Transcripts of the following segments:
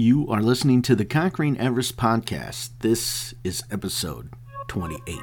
You are listening to the Conquering Everest podcast. This is episode 28.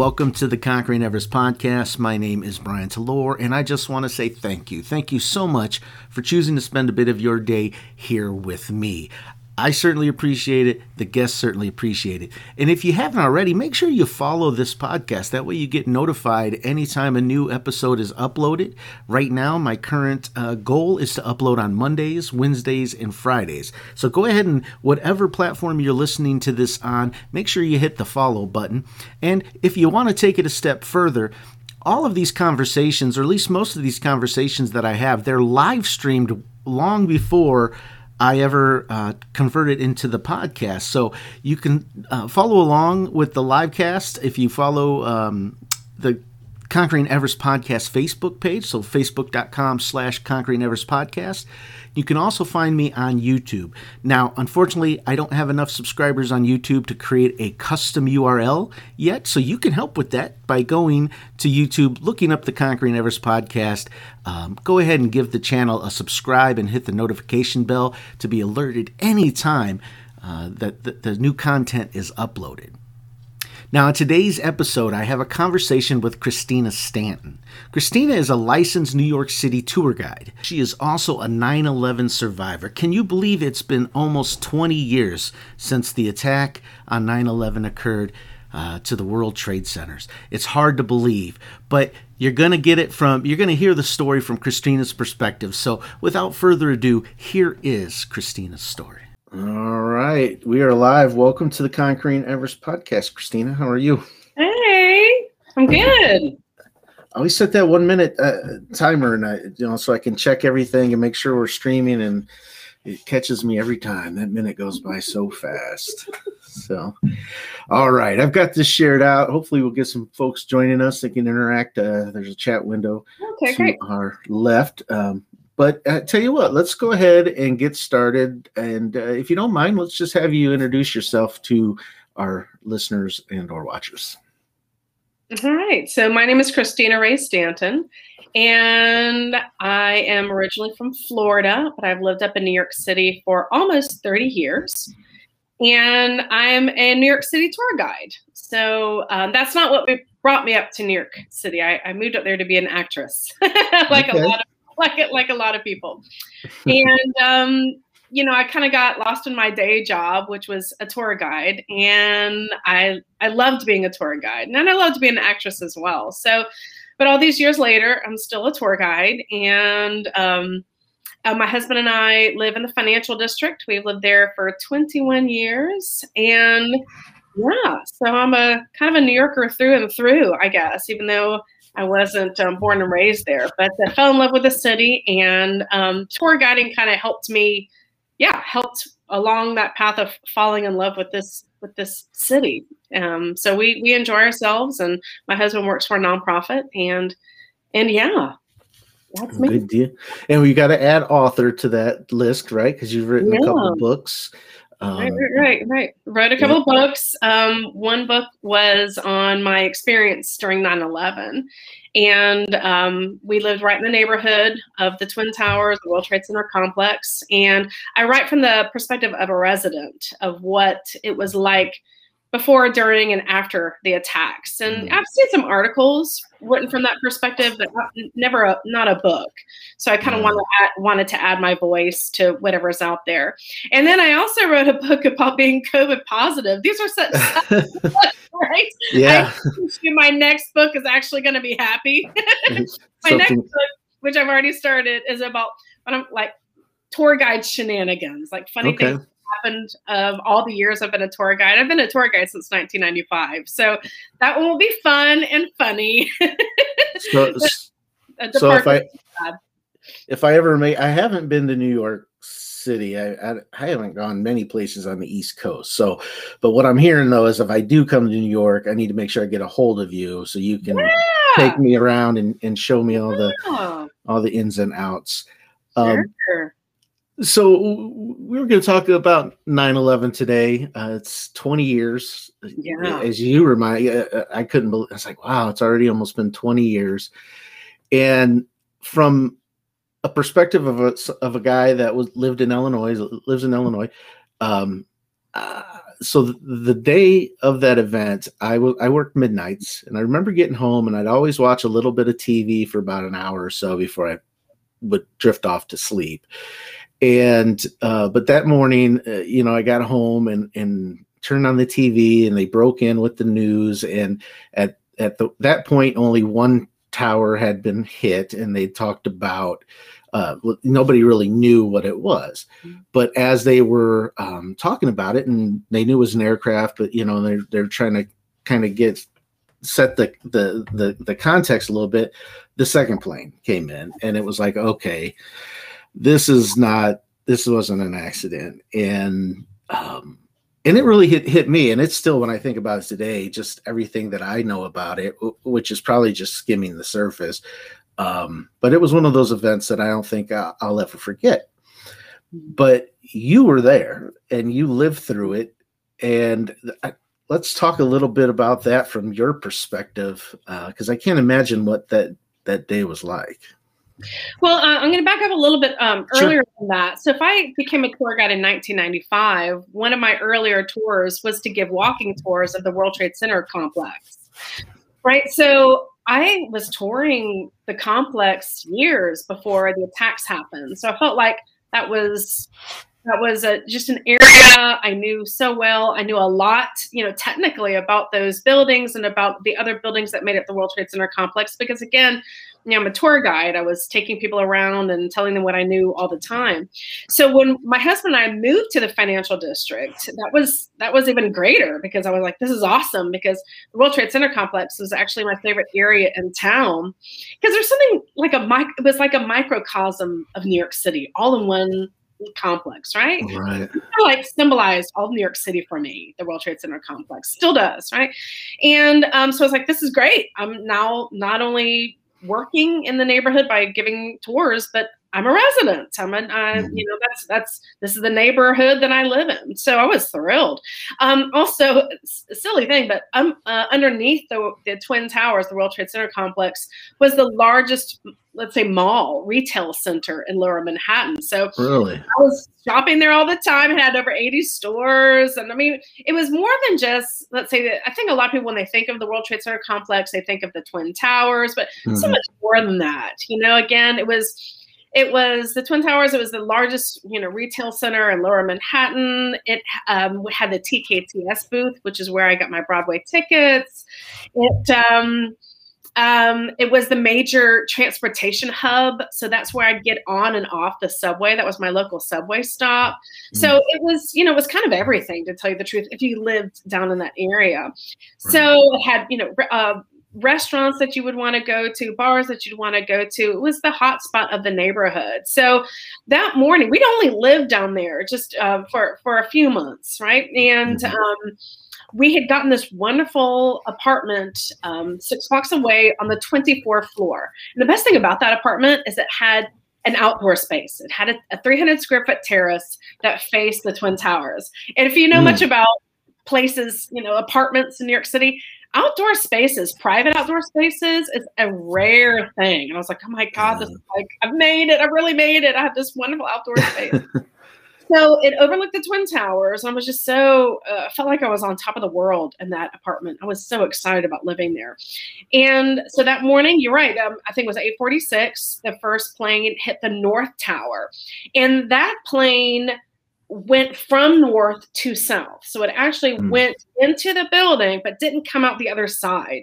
Welcome to the Conquering Everest podcast. My name is Brian Talor, and I just want to say thank you. Thank you so much for choosing to spend a bit of your day here with me. I certainly appreciate it. The guests certainly appreciate it. And if you haven't already, make sure you follow this podcast. That way you get notified anytime a new episode is uploaded. Right now, my current uh, goal is to upload on Mondays, Wednesdays, and Fridays. So go ahead and whatever platform you're listening to this on, make sure you hit the follow button. And if you want to take it a step further, all of these conversations, or at least most of these conversations that I have, they're live streamed long before I ever uh, converted into the podcast. So you can uh, follow along with the live cast if you follow um, the Conquering Everest Podcast Facebook page, so facebook.com slash Conquering Everest Podcast. You can also find me on YouTube. Now, unfortunately, I don't have enough subscribers on YouTube to create a custom URL yet, so you can help with that by going to YouTube, looking up the Conquering Everest podcast. Um, go ahead and give the channel a subscribe and hit the notification bell to be alerted anytime uh, that the, the new content is uploaded. Now, in today's episode, I have a conversation with Christina Stanton. Christina is a licensed New York City tour guide. She is also a 9 11 survivor. Can you believe it's been almost 20 years since the attack on 9 11 occurred? Uh, to the World Trade Centers. It's hard to believe, but you're going to get it from, you're going to hear the story from Christina's perspective. So without further ado, here is Christina's story. All right, we are live. Welcome to the Conquering Everest podcast, Christina. How are you? Hey, I'm good. I always set that one minute uh, timer, and I, you know, so I can check everything and make sure we're streaming, and it catches me every time. That minute goes by so fast. So, all right, I've got this shared out. Hopefully, we'll get some folks joining us that can interact. Uh, there's a chat window okay, to great. our left. Um, but uh, tell you what, let's go ahead and get started. And uh, if you don't mind, let's just have you introduce yourself to our listeners and or watchers. All right. So my name is Christina Ray Stanton, and I am originally from Florida, but I've lived up in New York City for almost 30 years. And I'm a New York City tour guide. So um, that's not what brought me up to New York City. I, I moved up there to be an actress, like okay. a lot of like it, like a lot of people. And um, you know, I kind of got lost in my day job, which was a tour guide, and I I loved being a tour guide, and I loved being an actress as well. So, but all these years later, I'm still a tour guide, and um, uh, my husband and I live in the financial district. We've lived there for 21 years, and yeah, so I'm a kind of a New Yorker through and through, I guess, even though I wasn't um, born and raised there, but I fell in love with the city, and um, tour guiding kind of helped me, yeah, helped along that path of falling in love with this with this city. Um, so we we enjoy ourselves, and my husband works for a nonprofit, and and yeah, that's me. Good deal. And we got to add author to that list, right? Because you've written yeah. a couple of books. Um, right, right, right, Wrote a couple yeah. of books. Um, one book was on my experience during 9 11. And um, we lived right in the neighborhood of the Twin Towers, the World Trade Center complex. And I write from the perspective of a resident of what it was like before, during, and after the attacks. And mm-hmm. I've seen some articles written from that perspective, but never a, not a book. So I kind of mm-hmm. wanted, wanted to add my voice to whatever's out there. And then I also wrote a book about being COVID positive. These are such, right? Yeah. my next book is actually going to be happy. my next book, which I've already started, is about I'm like tour guide shenanigans, like funny okay. things happened of all the years I've been a tour guide. I've been a tour guide since 1995. So that one will be fun and funny. so, so if I if I ever make I haven't been to New York City. I, I, I haven't gone many places on the East Coast. So, but what I'm hearing though is if I do come to New York, I need to make sure I get a hold of you so you can yeah. take me around and, and show me all the yeah. all the ins and outs. Um, sure. So we were going to talk about 9/11 today. Uh, it's 20 years. Yeah. As you remind, I couldn't believe. I was like, wow, it's already almost been 20 years. And from a perspective of a of a guy that was lived in Illinois, lives in Illinois. Um, uh, so the, the, day of that event, I was I worked midnights, and I remember getting home, and I'd always watch a little bit of TV for about an hour or so before I would drift off to sleep. And uh, but that morning, uh, you know, I got home and and turned on the TV, and they broke in with the news, and at at the, that point, only one tower had been hit, and they talked about uh, nobody really knew what it was. Mm-hmm. But as they were um, talking about it, and they knew it was an aircraft, but you know they're they're trying to kind of get set the, the the the context a little bit. The second plane came in, and it was like, okay, this is not this wasn't an accident, and um, and it really hit hit me. And it's still when i think about it today just everything that i know about it which is probably just skimming the surface. Um, but it was one of those events that i don't think i'll, I'll ever forget. But you were there and you lived through it. And I, let's talk a little bit about that from your perspective because uh, i can't imagine what that that day was like well, uh, I'm going to back up a little bit um, earlier sure. than that. So, if I became a tour guide in 1995, one of my earlier tours was to give walking tours of the World Trade Center complex. Right. So, I was touring the complex years before the attacks happened. So, I felt like that was that was a, just an area I knew so well. I knew a lot, you know, technically about those buildings and about the other buildings that made up the World Trade Center complex. Because again, you know, I'm a tour guide. I was taking people around and telling them what I knew all the time. So when my husband and I moved to the financial district, that was that was even greater because I was like, this is awesome because the World Trade Center complex was actually my favorite area in town because there's something like a mic. It was like a microcosm of New York City, all in one complex, right? Right. like symbolized all of New York City for me, the World Trade Center complex still does, right? And um, so I was like, this is great. I'm now not only working in the neighborhood by giving tours, but I'm a resident. I'm an, I, mm-hmm. you know, that's that's this is the neighborhood that I live in. So I was thrilled. Um, also, silly thing, but um, uh, underneath the, the Twin Towers, the World Trade Center complex was the largest, let's say, mall retail center in Lower Manhattan. So really, I was shopping there all the time. It had over 80 stores, and I mean, it was more than just, let's say, that I think a lot of people when they think of the World Trade Center complex, they think of the Twin Towers, but mm-hmm. so much more than that. You know, again, it was it was the Twin Towers. It was the largest, you know, retail center in Lower Manhattan. It um, had the TKTS booth, which is where I got my Broadway tickets. It um, um, it was the major transportation hub, so that's where I'd get on and off the subway. That was my local subway stop. Mm. So it was, you know, it was kind of everything to tell you the truth. If you lived down in that area, right. so it had, you know, uh, restaurants that you would want to go to, bars that you'd want to go to. It was the hot spot of the neighborhood. So that morning, we'd only lived down there just uh, for for a few months, right? And mm-hmm. um, we had gotten this wonderful apartment um, six blocks away on the 24th floor. And the best thing about that apartment is it had an outdoor space. It had a, a 300 square foot terrace that faced the Twin Towers. And if you know mm. much about places, you know, apartments in New York City, outdoor spaces, private outdoor spaces is a rare thing. And I was like, oh my God, this is like, I've made it. I really made it. I have this wonderful outdoor space. so it overlooked the Twin Towers. And I was just so, uh, felt like I was on top of the world in that apartment. I was so excited about living there. And so that morning, you're right. Um, I think it was 846. The first plane hit the North Tower. And that plane, went from north to south. So it actually mm. went into the building, but didn't come out the other side.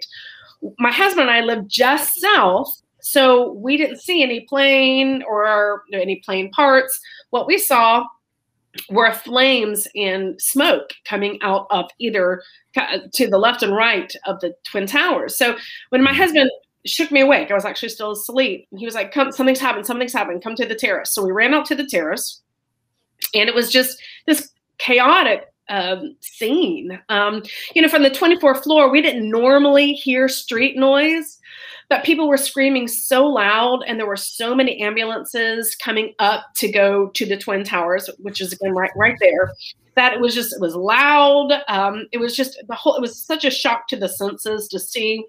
My husband and I lived just south, so we didn't see any plane or any plane parts. What we saw were flames and smoke coming out of either to the left and right of the twin towers. So when my hmm. husband shook me awake, I was actually still asleep. He was like, "Come, something's happened. Something's happened. Come to the terrace." So we ran out to the terrace and it was just this chaotic um, scene. Um, you know, from the 24th floor, we didn't normally hear street noise, but people were screaming so loud, and there were so many ambulances coming up to go to the Twin Towers, which is again right right there. That it was just it was loud. Um, it was just the whole. It was such a shock to the senses to see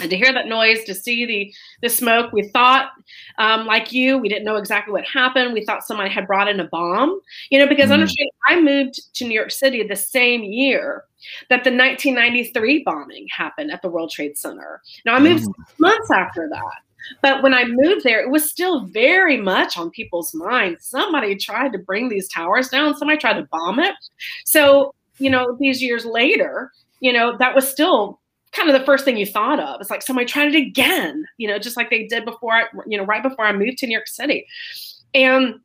and to hear that noise, to see the the smoke, we thought, um, like you, we didn't know exactly what happened. We thought somebody had brought in a bomb, you know, because mm. understand, I moved to New York City the same year that the 1993 bombing happened at the World Trade Center. Now I moved mm. months after that. But when I moved there, it was still very much on people's minds. Somebody tried to bring these towers down, somebody tried to bomb it. So, you know, these years later, you know, that was still kind of the first thing you thought of. It's like somebody tried it again, you know, just like they did before, I, you know, right before I moved to New York City. And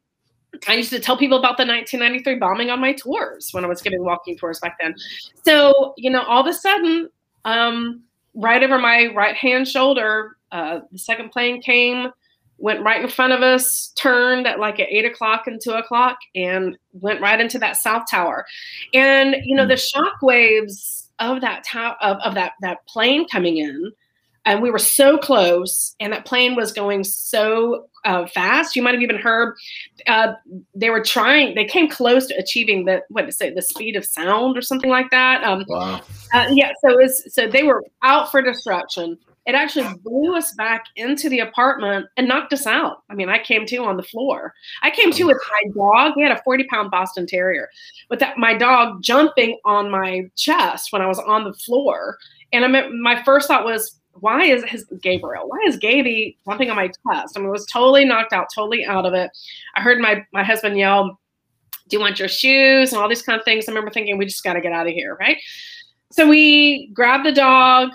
I used to tell people about the 1993 bombing on my tours when I was giving walking tours back then. So, you know, all of a sudden, um, right over my right hand shoulder, uh, the second plane came, went right in front of us, turned at like at eight o'clock and two o'clock, and went right into that South Tower. And, you know, hmm. the shock waves of that tower of, of that that plane coming in. And we were so close and that plane was going so uh, fast. You might have even heard uh, they were trying they came close to achieving the what to say the speed of sound or something like that. Um, wow. Uh, yeah so it was so they were out for destruction it actually blew us back into the apartment and knocked us out. I mean, I came to on the floor. I came to with my dog. We had a 40 pound Boston Terrier, with that my dog jumping on my chest when I was on the floor. And I mean, my first thought was, why is his Gabriel? Why is Gaby jumping on my chest? I mean, I was totally knocked out, totally out of it. I heard my my husband yell, "Do you want your shoes?" and all these kind of things. I remember thinking, we just got to get out of here, right? So we grabbed the dog,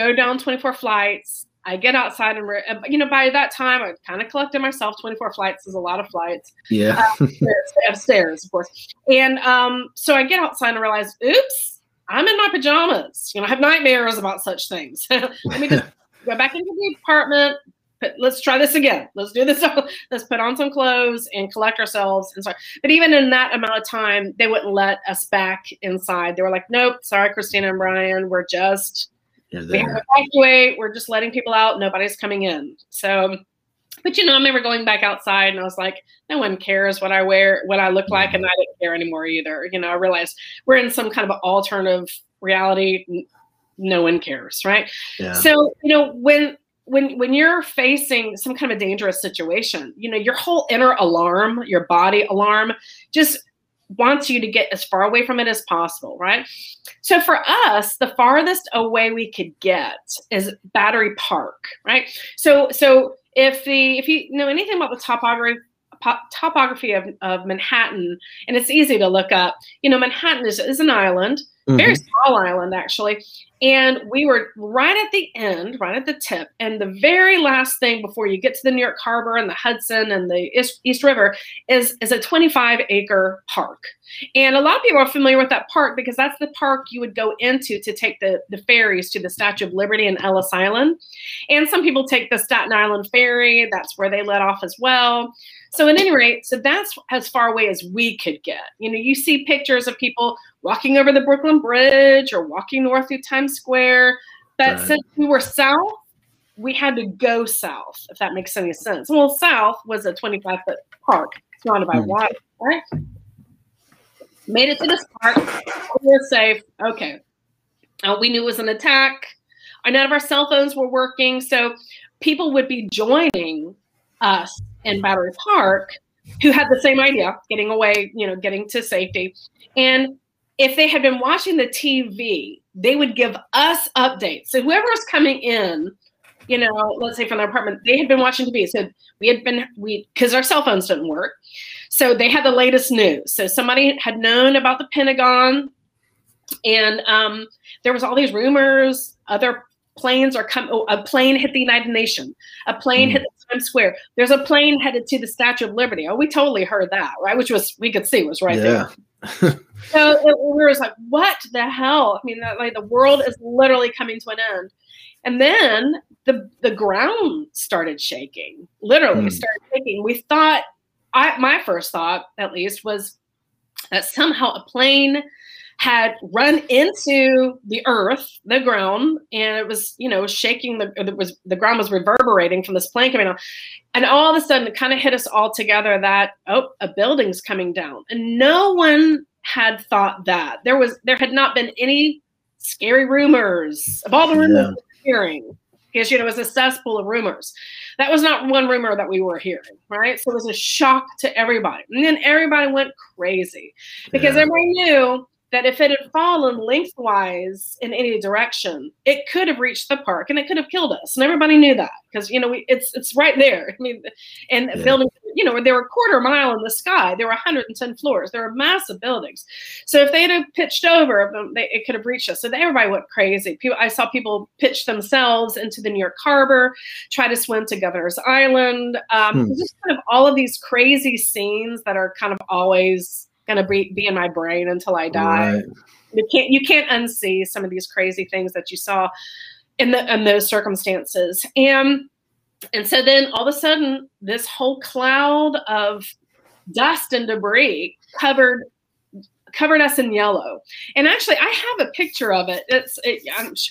go down 24 flights. I get outside and, you know, by that time I kind of collected myself. 24 flights is a lot of flights. Yeah. Uh, upstairs, upstairs, of course. And um, so I get outside and realize, oops, I'm in my pajamas. You know, I have nightmares about such things. Let me just go back into the apartment. But let's try this again. Let's do this. Let's put on some clothes and collect ourselves. And so, but even in that amount of time, they wouldn't let us back inside. They were like, "Nope, sorry, Christina and Brian, we're just we have to evacuate. We're just letting people out. Nobody's coming in. So, but you know, I remember going back outside and I was like, no one cares what I wear, what I look like, and I didn't care anymore either. You know, I realized we're in some kind of alternative reality. No one cares, right? Yeah. So, you know, when when when you're facing some kind of a dangerous situation, you know, your whole inner alarm, your body alarm, just wants you to get as far away from it as possible, right? So for us, the farthest away we could get is Battery Park, right? So so if the if you know anything about the topography topography of, of Manhattan, and it's easy to look up. You know, Manhattan is, is an island, mm-hmm. very small island actually, and we were right at the end, right at the tip. And the very last thing before you get to the New York Harbor and the Hudson and the East, East River is, is a 25 acre park. And a lot of people are familiar with that park because that's the park you would go into to take the, the ferries to the Statue of Liberty and Ellis Island. And some people take the Staten Island ferry, that's where they let off as well. So at any rate, so that's as far away as we could get. You know, you see pictures of people walking over the Brooklyn Bridge or walking north through Times Square. But right. since we were south, we had to go south, if that makes any sense. Well, south was a 25 foot park surrounded by mm. water, right? Made it to this park. We were safe. Okay. Uh, we knew it was an attack. None of our cell phones were working. So people would be joining us in Battery Park who had the same idea, getting away, you know, getting to safety. And if they had been watching the TV, they would give us updates. So whoever was coming in, you know, let's say from their apartment, they had been watching TV. So we had been we because our cell phones didn't work. So they had the latest news. So somebody had known about the Pentagon, and um, there was all these rumors. Other planes are coming. Oh, a plane hit the United Nations. A plane mm. hit the Times Square. There's a plane headed to the Statue of Liberty. Oh, we totally heard that, right? Which was we could see was right yeah. there. so it, we were like, what the hell? I mean, that, like the world is literally coming to an end. And then the the ground started shaking. Literally mm. started shaking. We thought I my first thought, at least, was that somehow a plane had run into the earth, the ground, and it was, you know, shaking. The it was the ground was reverberating from this plane coming on, and all of a sudden, it kind of hit us all together that oh, a building's coming down, and no one had thought that there was there had not been any scary rumors of all the rumors yeah. hearing because you know it was a cesspool of rumors. That was not one rumor that we were hearing, right? So it was a shock to everybody, and then everybody went crazy because yeah. everybody knew that if it had fallen lengthwise in any direction, it could have reached the park and it could have killed us. And everybody knew that because you know we, it's it's right there. I mean, and yeah. buildings, you know, they were a quarter mile in the sky. There were 110 floors. There were massive buildings. So if they had pitched over, they, it could have reached us. So everybody went crazy. People, I saw people pitch themselves into the New York Harbor, try to swim to Governor's Island. Um, hmm. Just kind of all of these crazy scenes that are kind of always going to be, be in my brain until I die. Right. You can't you can't unsee some of these crazy things that you saw in the in those circumstances. And and so then all of a sudden this whole cloud of dust and debris covered covered us in yellow. And actually, I have a picture of it. It's it,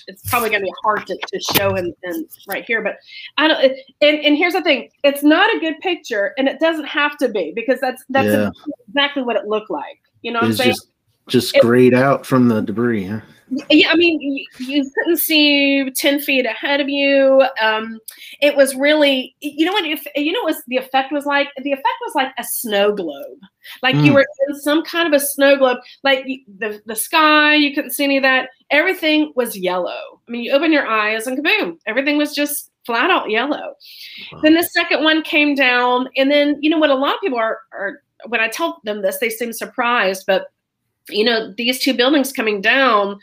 it's probably going to be hard to, to show in, in, right here, but I don't. And, and here's the thing: it's not a good picture, and it doesn't have to be because that's that's yeah. Exactly what it looked like. You know what it's I'm saying? Just, just it, grayed out from the debris. Huh? Yeah, I mean, you, you, couldn't see ten feet ahead of you. Um, it was really, you know what? If you know what the effect was like, the effect was like a snow globe. Like mm. you were in some kind of a snow globe. Like the the sky, you couldn't see any of that. Everything was yellow. I mean, you open your eyes and kaboom, everything was just flat out yellow. Wow. Then the second one came down, and then you know what? A lot of people are are when I tell them this, they seem surprised, but you know these two buildings coming down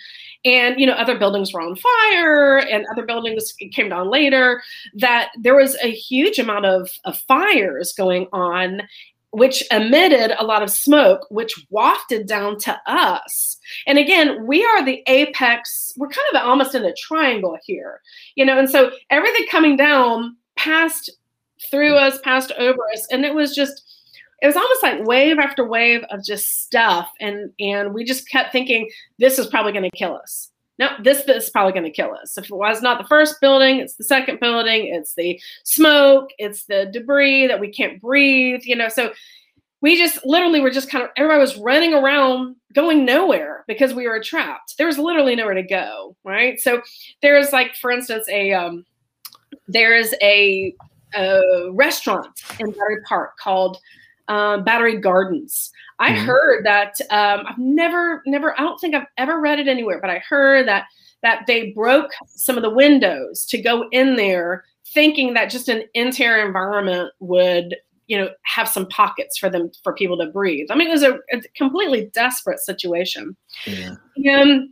and you know other buildings were on fire and other buildings came down later that there was a huge amount of, of fires going on which emitted a lot of smoke which wafted down to us. And again we are the apex we're kind of almost in a triangle here you know and so everything coming down passed through us passed over us and it was just it was almost like wave after wave of just stuff. And and we just kept thinking this is probably going to kill us. No this, this is probably going to kill us. If it was not the first building it's the second building it's the smoke it's the debris that we can't breathe you know? So we just literally were just kind of everybody was running around going nowhere because we were trapped. There was literally nowhere to go right? So there's like for instance a um there is a, a restaurant in Battery Park called um, Battery Gardens. I mm-hmm. heard that um, I've never, never, I don't think I've ever read it anywhere, but I heard that that they broke some of the windows to go in there, thinking that just an interior environment would, you know, have some pockets for them for people to breathe. I mean, it was a, a completely desperate situation. Yeah. And,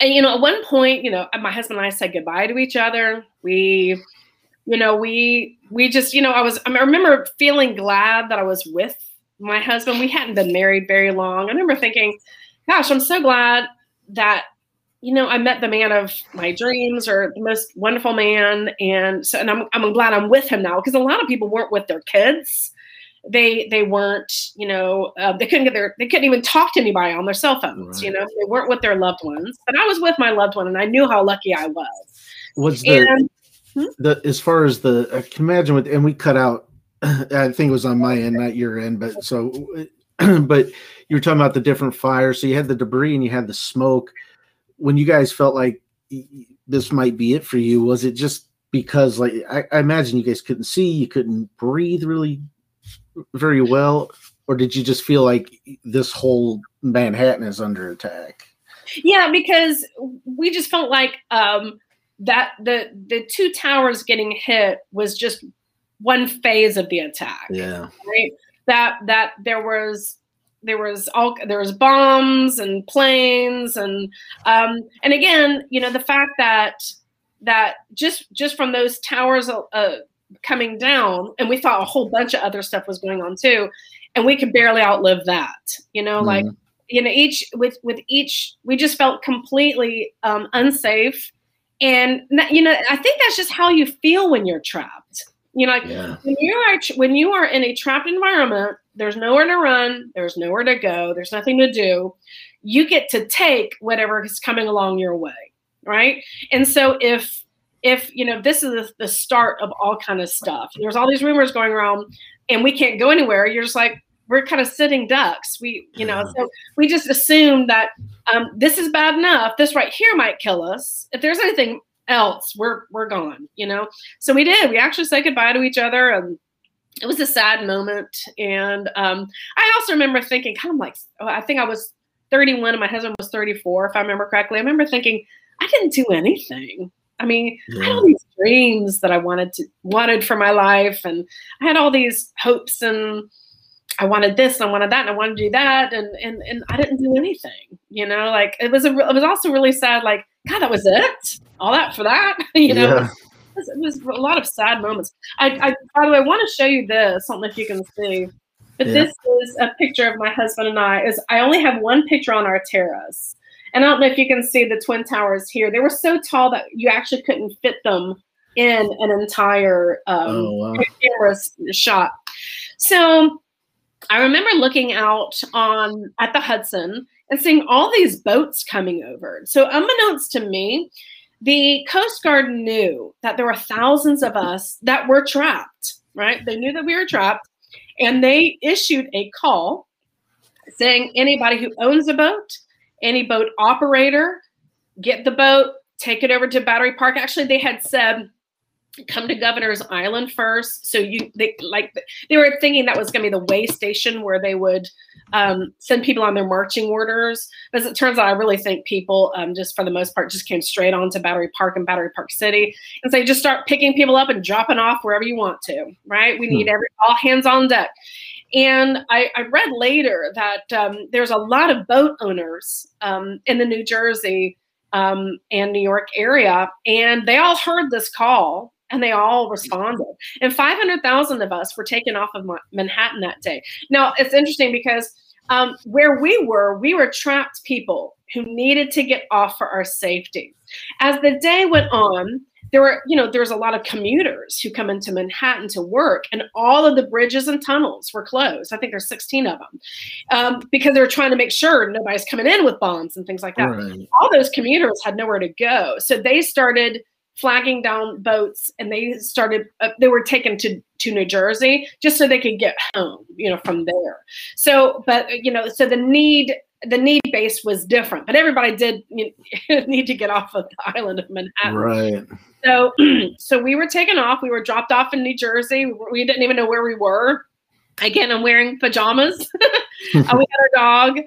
and you know, at one point, you know, my husband and I said goodbye to each other. We you know, we we just, you know, I was I remember feeling glad that I was with my husband. We hadn't been married very long. I remember thinking, gosh, I'm so glad that you know, I met the man of my dreams or the most wonderful man. And so, and I'm, I'm glad I'm with him now because a lot of people weren't with their kids. They, they weren't, you know, uh, they couldn't get their, they couldn't even talk to anybody on their cell phones, right. you know, they weren't with their loved ones, but I was with my loved one and I knew how lucky I was. Was the, and, Hmm? The as far as the I can imagine with and we cut out. I think it was on my end, not your end, but so, but you were talking about the different fires. So you had the debris and you had the smoke. When you guys felt like this might be it for you, was it just because like I, I imagine you guys couldn't see, you couldn't breathe really very well, or did you just feel like this whole Manhattan is under attack? Yeah, because we just felt like um, that the the two towers getting hit was just one phase of the attack. Yeah. Right. That that there was there was all there was bombs and planes and um and again you know the fact that that just just from those towers uh, coming down and we thought a whole bunch of other stuff was going on too and we could barely outlive that you know mm-hmm. like you know each with with each we just felt completely um unsafe and you know i think that's just how you feel when you're trapped You know, like yeah. when you are when you are in a trapped environment, there's nowhere to run, there's nowhere to go, there's nothing to do. You get to take whatever is coming along your way, right? And so if if you know this is the start of all kind of stuff, there's all these rumors going around, and we can't go anywhere. You're just like, we're kind of sitting ducks. We, you know, so we just assume that um, this is bad enough. This right here might kill us. If there's anything else, we're we're gone. You know. So we did. We actually said goodbye to each other, and it was a sad moment. And um, I also remember thinking, kind of like, oh, I think I was 31 and my husband was 34, if I remember correctly. I remember thinking, I didn't do anything. I mean, yeah. I had all these dreams that I wanted to wanted for my life, and I had all these hopes and I wanted this, and I wanted that, and I wanted to do that, and and and I didn't do anything. You know, like it was a it was also really sad. Like God, that was it. All that for that. you know, yeah. it, was, it, was, a lot of sad moments. I, I by the way, I want to show you this. I don't know if you can see, but yeah. this is a picture of my husband and I. Is I only have one picture on our terrace, and I don't know if you can see the twin towers here. They were so tall that you actually couldn't fit them in an entire um, oh, wow. camera shot. So I remember looking out on at the Hudson and seeing all these boats coming over. So unbeknownst to me, the Coast Guard knew that there were thousands of us that were trapped, right? They knew that we were trapped and they issued a call saying anybody who owns a boat, any boat operator, get the boat, take it over to Battery Park. Actually, they had said come to Governor's Island first. So you they like they were thinking that was going to be the way station where they would um, send people on their marching orders. But as it turns out, I really think people um, just for the most part just came straight on to Battery Park and Battery Park City, and so you just start picking people up and dropping off wherever you want to. Right? We need hmm. every all hands on deck. And I, I read later that um, there's a lot of boat owners um, in the New Jersey um, and New York area, and they all heard this call and they all responded. And 500,000 of us were taken off of Manhattan that day. Now, it's interesting because um, where we were, we were trapped people who needed to get off for our safety. As the day went on, there were, you know, there's a lot of commuters who come into Manhattan to work, and all of the bridges and tunnels were closed. I think there's 16 of them um, because they were trying to make sure nobody's coming in with bombs and things like that. Right. All those commuters had nowhere to go, so they started flagging down boats and they started uh, they were taken to to New Jersey just so they could get home you know from there. So but you know so the need the need base was different but everybody did you know, need to get off of the island of Manhattan. Right. So so we were taken off we were dropped off in New Jersey we didn't even know where we were. Again I'm wearing pajamas. Uh, we had our dog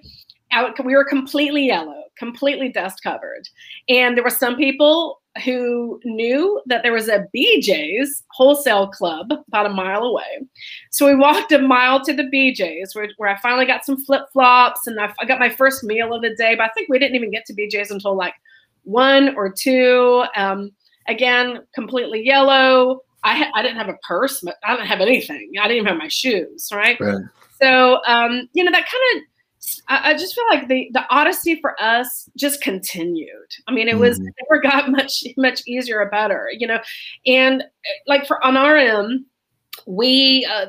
out, we were completely yellow completely dust covered and there were some people who knew that there was a BJ's wholesale club about a mile away. So we walked a mile to the BJ's where, where I finally got some flip flops and I, I, got my first meal of the day. But I think we didn't even get to BJ's until like one or two. Um, again, completely yellow. I, ha- I didn't have a purse, but I didn't have anything. I didn't even have my shoes, right? right. So, um, you know, that kind of I, I, just feel like the the odyssey for us just continued. I mean, it was mm-hmm. never got much much easier or better, you know. And like for on our end, we uh,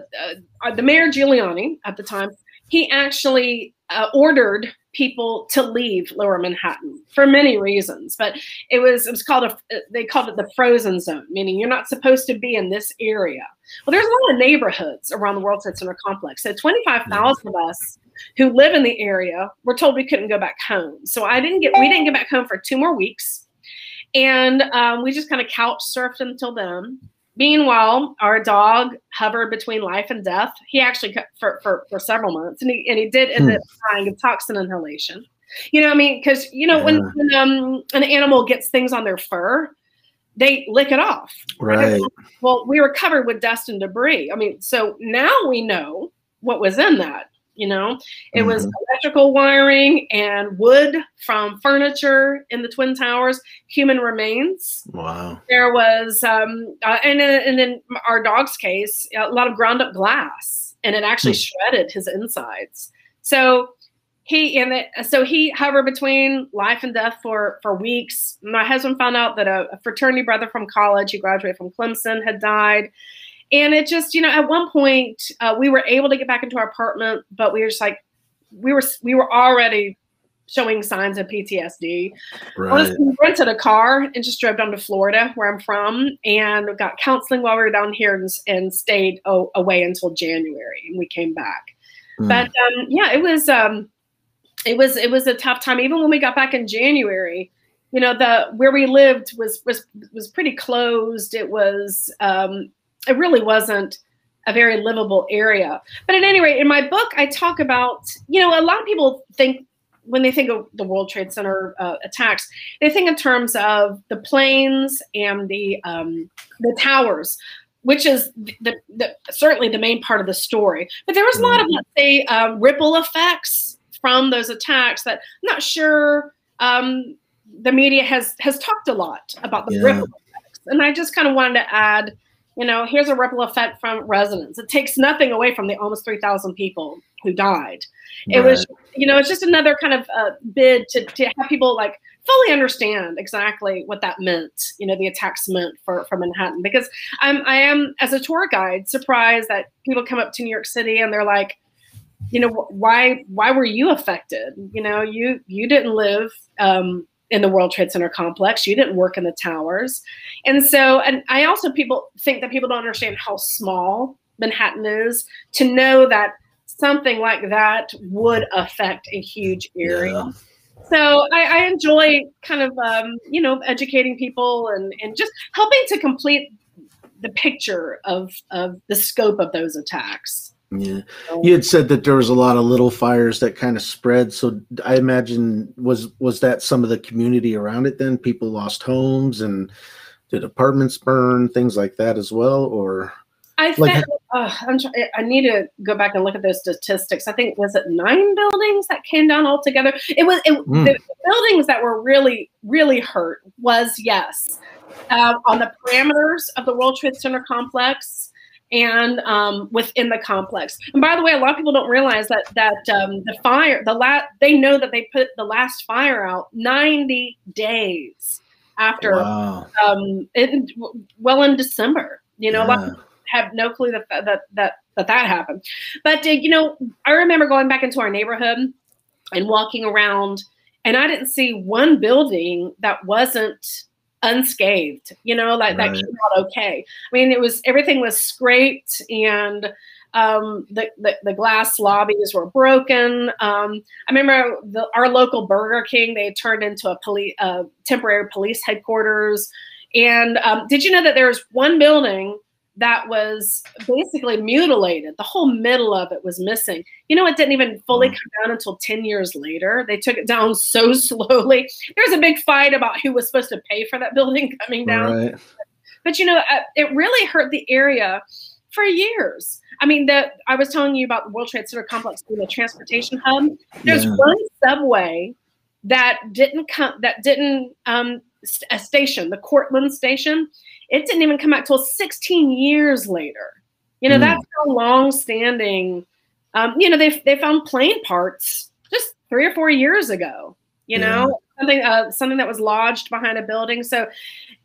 uh, the mayor Giuliani at the time, he actually uh, ordered people to leave lower manhattan for many reasons but it was it was called a they called it the frozen zone meaning you're not supposed to be in this area well there's a lot of neighborhoods around the world trade center complex so 25000 of us who live in the area were told we couldn't go back home. So I didn't get we didn't get back home for two more weeks, and um, we just kind of couch surfed until then. Meanwhile, our dog hovered between life and death. He actually for for, for several months, and he and he did end hmm. up dying of toxin inhalation. You know, I mean, because you know yeah. when, when um, an animal gets things on their fur, they lick it off. Right. Well, we were covered with dust and debris. I mean, so now we know what was in that you know? It mm-hmm. was electrical wiring and wood from furniture in the twin towers human remains. Wow. There was um uh, and, and in our dog's case a lot of ground up glass and it actually mm-hmm. shredded his insides. So he and it, so he hovered between life and death for for weeks. My husband found out that a, a fraternity brother from college he graduated from clemson had died And it just, you know, at one point uh, we were able to get back into our apartment, but we were just like, we were we were already showing signs of PTSD. Right. Honestly, we rented a car and just drove down to Florida, where I'm from, and got counseling while we were down here and, and stayed oh, away until January, and we came back. Mm. But um, yeah, it was um, it was it was a tough time. Even when we got back in January, you know, the where we lived was was was pretty closed. It was um, it really wasn't a very livable area. But at any rate, in my book, I talk about you know a lot of people think when they think of the World Trade Center uh, attacks, they think in terms of the planes and the um, the towers, which is the, the, certainly the main part of the story. But there was a lot of let's say um, ripple effects from those attacks that I'm not sure um, the media has has talked a lot about the Yeah. ripple effects, and I just kind of wanted to add. You know, here's a ripple effect from residents. It takes nothing away from the almost 3,000 people who died. It was, you know, it's just another kind of uh, bid to, to have people like fully understand exactly what that meant. You know, the attacks meant for for Manhattan. Because I'm I am as a tour guide surprised that people come up to New York City and they're like, you know, why why were you affected? You know, you you didn't live. Um, in the World Trade Center complex, you didn't work in the towers, and so, and I also people think that people don't understand how small Manhattan is to know that something like that would affect a huge area. Yeah. So I, I enjoy kind of um, you know educating people and and just helping to complete the picture of of the scope of those attacks. Yeah. You had said that there was a lot of little fires that kind of spread. So I imagine was was that some of the community around it then? People lost homes and did apartments burn, things like that as well, or I Like- think uh, I'm try- I need to go back and look at those statistics. I think was it nine buildings that came down altogether. It was it, Mm. the buildings that were really really hurt was yes um, on the parameters of the World Trade Center complex and um, within the complex. And by the way, a lot of people don't realize that that um, the fire the la- they know that they put the last fire out 90 days after wow. um, it, well in December. You know, a lot of people have no clue that that that that that, that happened. But uh, you know, I remember going back into our neighborhood and walking around, and I didn't see one building that wasn't unscathed. You know, like that came out okay. I mean, it was everything was scraped and. Um, the, the the glass lobbies were broken. Um, I remember the, our local Burger King. They had turned into a police, uh, temporary police headquarters. And um, did you know that there was one building that was basically mutilated? The whole middle of it was missing. You know, it didn't even fully come down until 10 years later. They took it down so slowly. There was a big fight about who was supposed to pay for that building coming down. Right. But you know, uh, it really hurt the area for years. I mean, the I was telling you about the World Trade Center complex being a transportation hub. There's Yeah. one subway that didn't come that didn't um a station, the Cortlandt station. It didn't even come out till 16 years later. You know, Mm. that's how long standing. Um, you know, they they found plane parts just three or four years ago. You know, something uh, something that was lodged behind a building. So,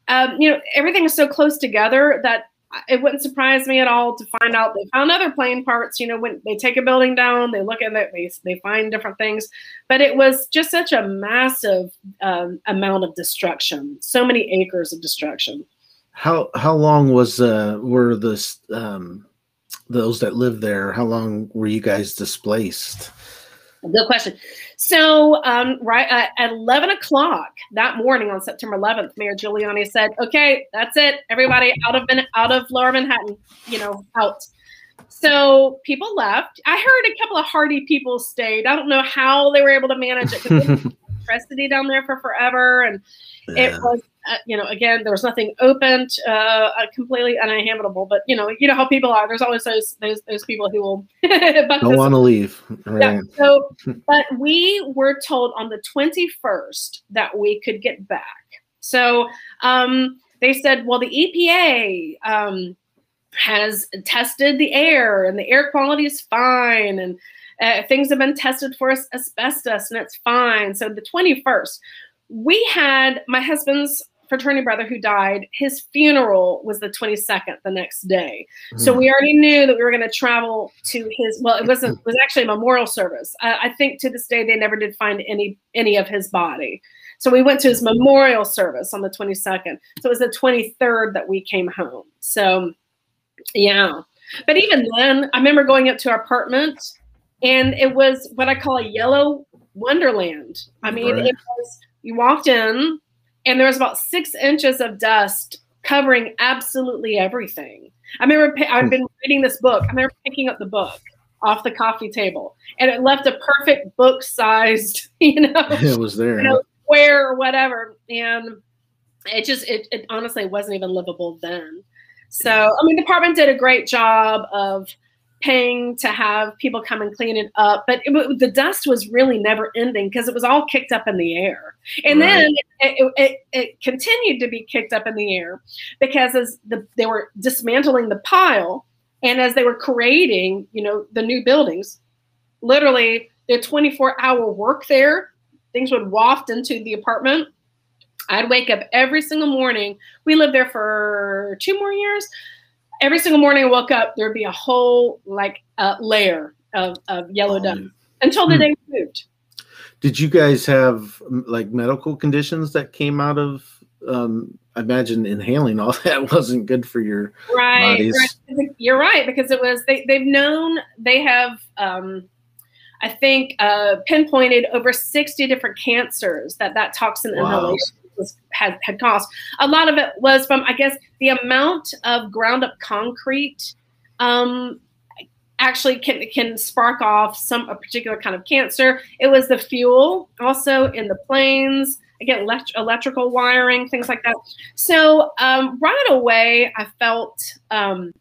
um, you know, everything is so close together that it wouldn't surprise me at all to find out they found other plane parts. You know, when they take a building down, they look at it, they they find different things. But it was just such a massive um, amount of destruction, so many acres of destruction. How how long was uh were the um those that lived there? How long were you guys displaced? Good question. So, um, right uh, at 11 o'clock that morning on September 11th, Mayor Giuliani said, "Okay, that's it. Everybody out of out of Lower Manhattan, you know, out." So people left. I heard a couple of hardy people stayed. I don't know how they were able to manage it. 'cause they had electricity down there for forever, and it was uh, you know again there was nothing open uh, uh, completely uninhabitable but you know you know how people are there's always those those, those people who will Don't want to leave. Right. yeah. So, but we were told on the 21st that we could get back. So um, they said, well, the EPA um, has tested the air and the air quality is fine. And uh, things have been tested for as- asbestos and it's fine. So the 21st, we had my husband's fraternity brother who died, his funeral was the 22nd the next day. Mm-hmm. So we already knew that we were going to travel to his. Well, it wasn't. It was actually a memorial service. I, I think to this day they never did find any any of his body. So we went to his memorial service on the 22nd. So it was the 23rd that we came home. So yeah. But even then, I remember going up to our apartment and it was what I call a yellow wonderland. I mean, right. it was you walked in and there was about six inches of dust covering absolutely everything. I remember I've been reading this book. I remember picking up the book off the coffee table, and it left a perfect book-sized, you know, it was there, you know, square or whatever, and it just it, it honestly wasn't even livable then. So I mean, the department did a great job of paying to have people come and clean it up, but it, the dust was really never ending because it was all kicked up in the air. And right. then it, it, it, continued to be kicked up in the air because as the, they were dismantling the pile and as they were creating, you know, the new buildings, literally the 24 hour work there, things would waft into the apartment. I'd wake up every single morning. We lived there for two more years every single morning I woke up, there'd be a whole like uh, layer of, of yellow dust until the hmm. day we moved. Did you guys have like medical conditions that came out of? Um, I imagine inhaling all that wasn't good for your right, bodies. Right. You're right because it was they they've known they have um, I think uh, pinpointed over 60 different cancers that that toxin wow. inhalation was had had caused. A lot of it was from, I guess, the amount of ground up concrete um, actually can can spark off some a particular kind of cancer. It was the fuel also in the planes. Again, elect- electrical wiring, things like that. So um, right away, I felt um,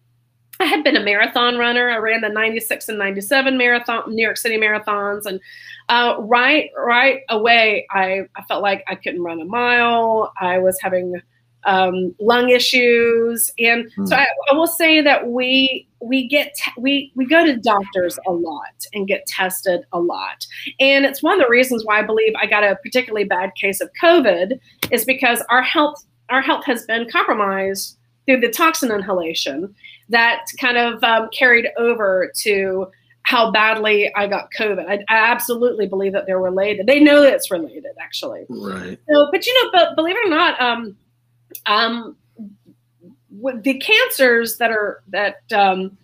I had been a marathon runner. I ran the 96 and 97 marathon, New York City marathons. And uh, right, right away, I, I felt like I couldn't run a mile. I was having um, lung issues. And mm. so I, I, will say that we, we get, t- we, we go to doctors a lot and get tested a lot. And it's one of the reasons why I believe I got a particularly bad case of COVID is because our health, our health has been compromised through the toxin inhalation that kind of um, carried over to how badly I got COVID. I, I, absolutely believe that they're related. They know that it's related, actually. Right. So, but you know, but believe it or not, um, um, the cancers that are that um,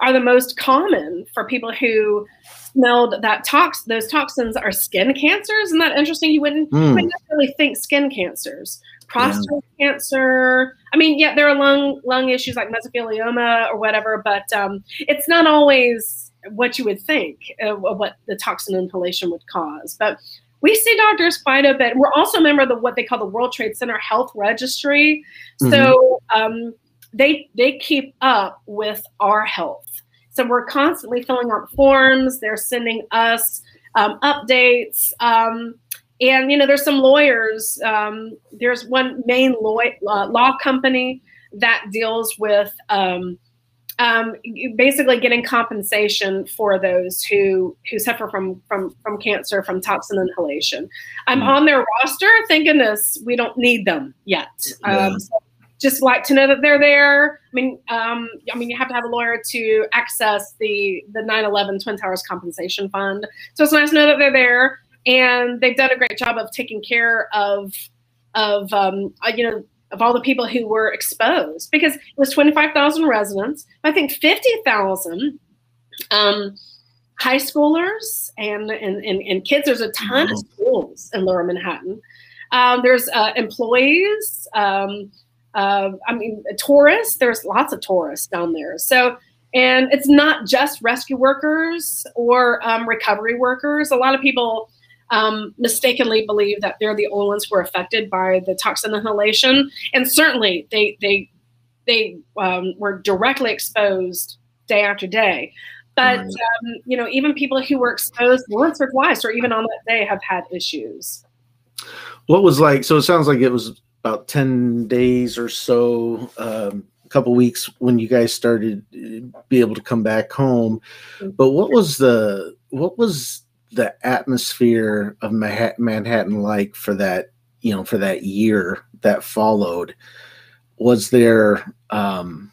are the most common for people who smelled that tox those toxins are skin cancers. Isn't that interesting? You wouldn't, mm. you wouldn't necessarily think skin cancers prostate yeah. cancer. I mean, yeah, there are lung lung issues like mesothelioma or whatever, but um, it's not always what you would think of what the toxin inhalation would cause. But we see doctors quite a bit. We're also a member of the what they call the World Trade Center Health Registry, mm-hmm. so um, they they keep up with our health. So we're constantly filling out forms. They're sending us um, updates. Um, and you know there's some lawyers um, there's one main law, uh, law company that deals with um, um, basically getting compensation for those who who suffer from from from cancer from toxin inhalation. I'm mm-hmm. on their roster. Thank goodness we don't need them yet. Yeah. Um, so just like to know that they're there. I mean um, i mean you have to have a lawyer to access the the 9-11 twin towers compensation fund. So it's nice to know that they're there and they've done a great job of taking care of of um, uh, you know of all the people who were exposed because it was 25,000 residents. I think 50,000 um, high schoolers and, and, and, and, kids. There's a ton of schools in lower Manhattan. Um, there's uh, employees. Um, uh, I mean, tourists. There's lots of tourists down there. So, and it's not just rescue workers or um, recovery workers. A lot of people um, mistakenly believe that they're the only ones who are affected by the toxin inhalation, and certainly they they they um, were directly exposed day after day. But um, you know, even people who were exposed once or twice, or even on that day, have had issues. What was like? So it sounds like it was about ten days or so, um, a couple weeks when you guys started uh, be able to come back home. Mm-hmm. But what was the what was the atmosphere of Manhattan like for that you know for that year that followed was there um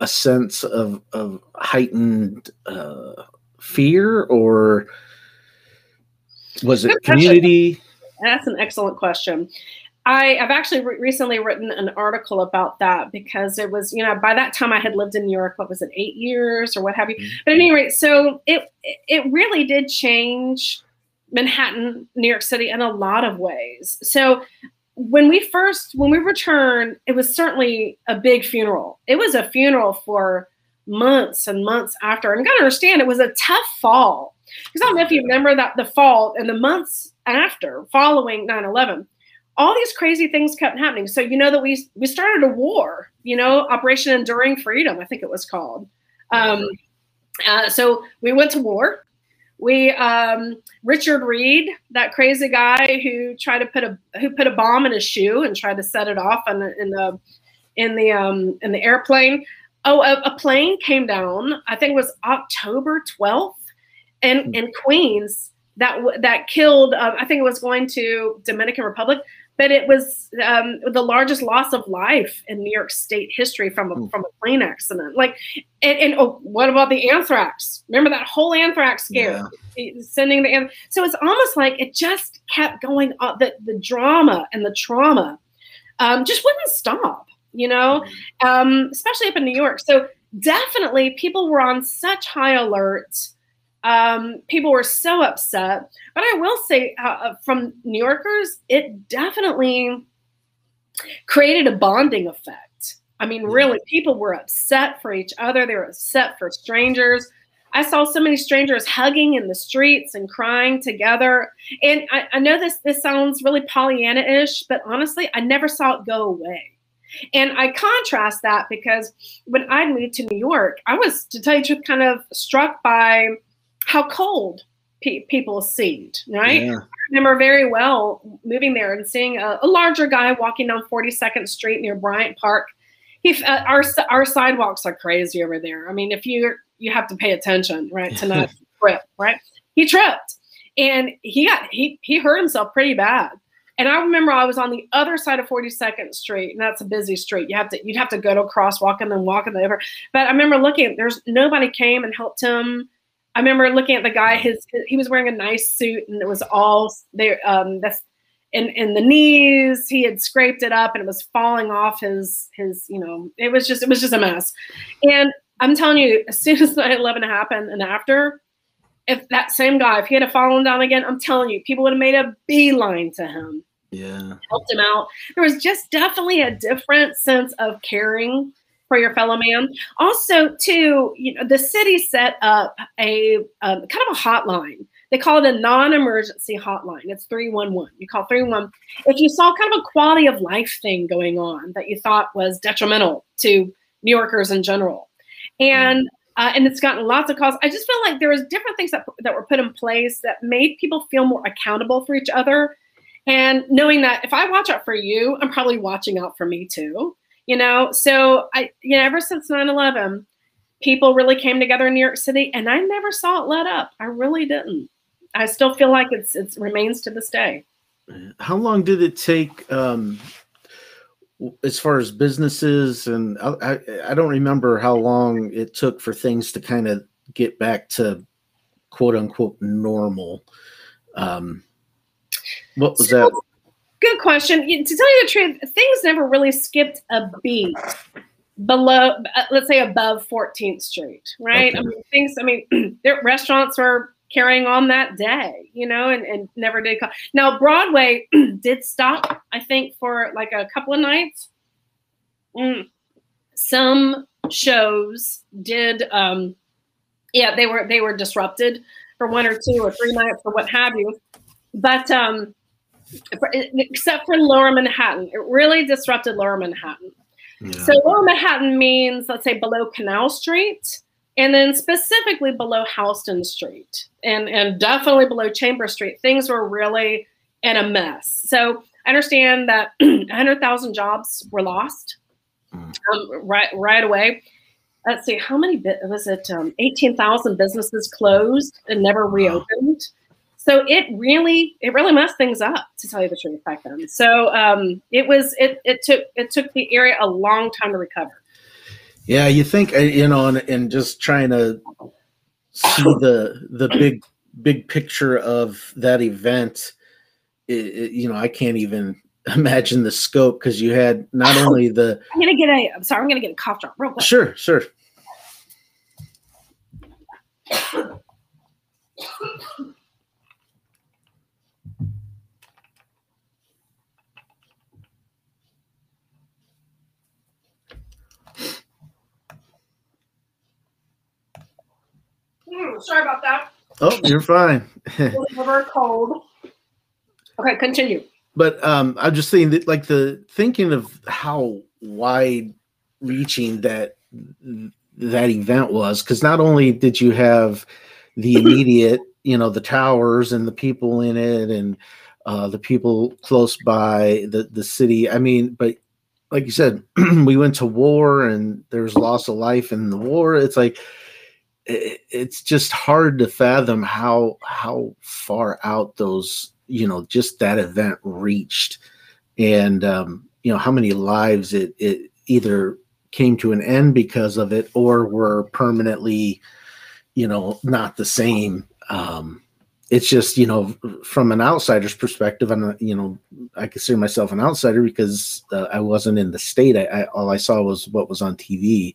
a sense of of heightened uh fear or was it community? That's an excellent question I, have actually re- recently written an article about that because it was, you know, by that time I had lived in New York, what was it, eight years or what have you. Mm-hmm. But anyway, so it it really did change Manhattan, New York City in a lot of ways. So when we first when we returned, it was certainly a big funeral. It was a funeral for months and months after. And you gotta understand it was a tough fall. Because I don't know if you remember that the fall and the months after following 9-11 all these crazy things kept happening. So you know that we we started a war. You know, Operation Enduring Freedom, I think it was called. Um, uh, so we went to war. We um, Richard Reid, that crazy guy who tried to put a who put a bomb in his shoe and tried to set it off in the in the in the um, in the airplane. Oh, a, a plane came down. I think it was October twelfth, in in Queens that that killed. Uh, I think it was going to Dominican Republic but it was um, the largest loss of life in New York State history from a, hmm. from a plane accident. Like, and, and, oh, what about the anthrax? Remember that whole anthrax scare? Yeah. Sending the so it's almost like it just kept going up. The the drama and the trauma um, just wouldn't stop. You know, hmm. um, especially up in New York. So definitely, people were on such high alert um, people were so upset. But I will say, uh, uh, from New Yorkers, it definitely created a bonding effect. I mean, really, people were upset for each other, they were upset for strangers. I saw so many strangers hugging in the streets and crying together. And I, I know this this sounds really Pollyanna-ish, but honestly, I never saw it go away. And I contrast that because when I moved to New York, I was, to tell you the truth, kind of struck by how cold pe- people seemed, right? Yeah. I remember very well moving there and seeing a, a, larger guy walking down 42nd Street near Bryant Park. He, uh, our our sidewalks are crazy over there. I mean, if you you have to pay attention, right, to not trip, right? He tripped, and he got he he hurt himself pretty bad. And I remember I was on the other side of 42nd Street, and that's a busy street. You have to you'd have to go to a crosswalk and then walk in the over. But I remember looking, there's nobody came and helped him I remember looking at the guy. His he was wearing a nice suit, and it was all there. Um, that's in in the knees. He had scraped it up, and it was falling off his his. You know, it was just it was just a mess. And I'm telling you, as soon as 9/11 happened, and after, if that same guy, if he had fallen down again, I'm telling you, people would have made a beeline to him. Yeah, helped him out. There was just definitely a different sense of caring for your fellow man. Also, too, you know, the city set up a um, kind of a hotline. They call it a non-emergency hotline. It's 311. You call 311 if you saw kind of a quality of life thing going on that you thought was detrimental to New Yorkers in general. And uh, and it's gotten lots of calls. I just feel like there was different things that that were put in place that made people feel more accountable for each other, and knowing that if I watch out for you, I'm probably watching out for me too you know? So i you know ever since 9-11 people really came together in new york city and i never saw it let up. I really didn't. I still feel like it's it remains to this day. How long did it take um as far as businesses and I, I don't remember how long it took for things to kind of get back to quote unquote normal. Um what was so, that Good question. To tell you the truth, things never really skipped a beat below, uh, let's say above 14th Street, right? Okay. I mean, things, I mean, their restaurants were carrying on that day, you know, and, and never did. Call. Now, Broadway did stop, I think, for like a couple of nights. Mm. Some shows did, um, yeah, they were they were disrupted for one or two or three nights or what have you. But um, except for Lower Manhattan. It really disrupted Lower Manhattan. Yeah. So Lower Manhattan means, let's say, below Canal Street, and then specifically below Houston Street, and and definitely below Chamber Street. Things were really in a mess. So I understand that 100,000 jobs were lost mm. um, right right away. Let's see, how many bit was it? Um, 18,000 businesses closed and never reopened. So it really it really messed things up to tell you the truth back then. So um, it was it it took it took the area a long time to recover. Yeah, you think uh, you know, and, and just trying to see the the big big picture of that event. It, it, you know, I can't even imagine the scope because you had not only the. I'm gonna get a. I'm sorry, I'm gonna get a cough drop real quick. Sure, sure. Sorry about that. Oh, you're fine. Liver cold. Okay, continue. But um, I'm just saying that, like the thinking of how wide reaching that that event was, because not only did you have the immediate, you know, the towers and the people in it, and uh, the people close by the the city. I mean, but like you said, we went to war, and there's loss of life in the war. It's like it's just hard to fathom how how far out those you know just that event reached. And um you know how many lives it it either came to an end because of it or were permanently you know not the same. Um it's just you know from an outsider's perspective i'm you know i consider myself an outsider because uh, i wasn't in the state. I, I all i saw was what was on tv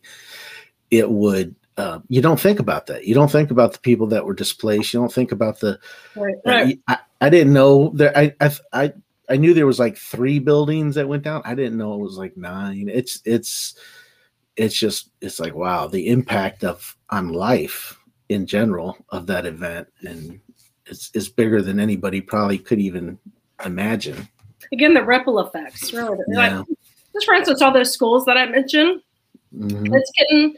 it would uh, you don't think about that. You don't think about the people that were displaced. You don't think about the. Right. Uh, I, I didn't know there. I, I I I knew there was like three buildings that went down. I didn't know it was like nine. It's it's it's just it's like wow the impact of on life in general of that event and it's it's bigger than anybody probably could even imagine. Again, the ripple effects, really. Yeah. Like, just for instance, all those schools that I mentioned, mm-hmm. it's getting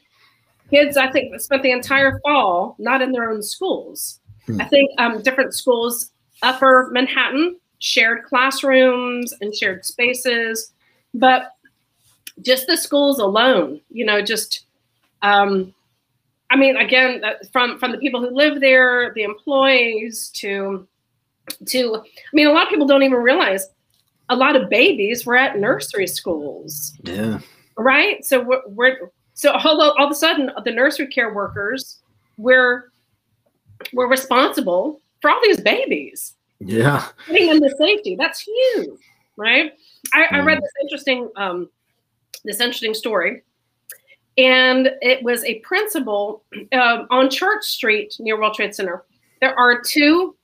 kids, I think, spent the entire fall not in their own schools. Hmm. I think um, different schools, upper Manhattan, shared classrooms and shared spaces, but just the schools alone, you know, just, um, I mean, again, uh, from from the people who live there, the employees to, to, I mean, a lot of people don't even realize a lot of babies were at nursery schools. Yeah. Right. So we're, we're so all, all of a sudden, the nursery care workers were were responsible for all these babies. Yeah, putting them to safety. That's huge, right? I, mm. I read mm. this interesting um, this interesting story, and it was a principal um, on Church Street near World Trade Center. There are two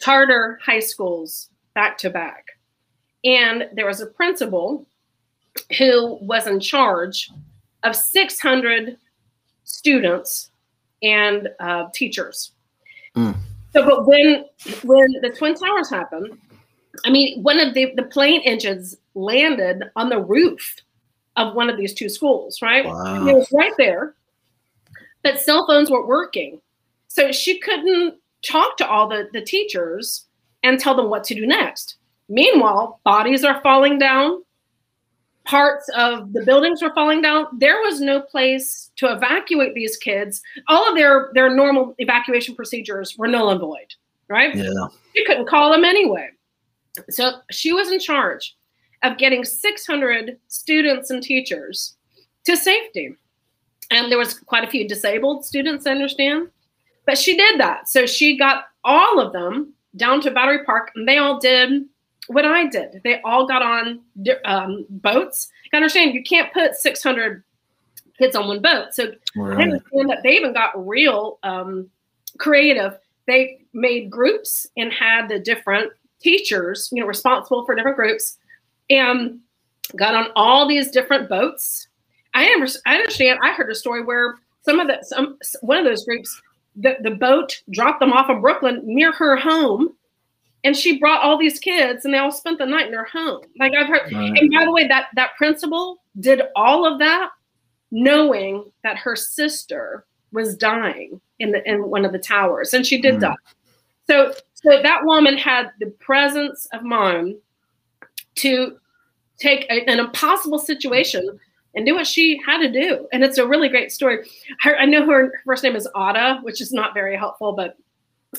charter high schools back to back, and there was a principal who was in charge of 600 students and uh, teachers. Mm. So, but when when the Twin Towers happened, I mean, one of the, the plane engines landed on the roof of one of these two schools, right? Wow. It was right there, but cell phones weren't working. So she couldn't talk to all the, the teachers and tell them what to do next. Meanwhile, bodies are falling down, parts of the buildings were falling down. There was no place to evacuate these kids. All of their their normal evacuation procedures were null and void right? Yeah. You couldn't call them anyway. So she was in charge of getting 600 students and teachers to safety. And there was quite a few disabled students i understand. But she did that. So she got all of them down to battery park and they all did what I did. They all got on um, boats. You understand, you can't put 600 kids on one boat. So right. I understand that they even got real um, creative. They made groups and had the different teachers, you know, responsible for different groups, and got on all these different boats. I, I understand. I heard a story where some of the some one of those groups, the, the boat dropped them off in Brooklyn near her home and she brought all these kids and they all spent the night in her home like i've heard right. and by the way that that principal did all of that knowing that her sister was dying in the in one of the towers and she did mm. that so so that woman had the presence of mind to take a, an impossible situation and do what she had to do and it's a really great story her, i know her first name is Ada, which is not very helpful but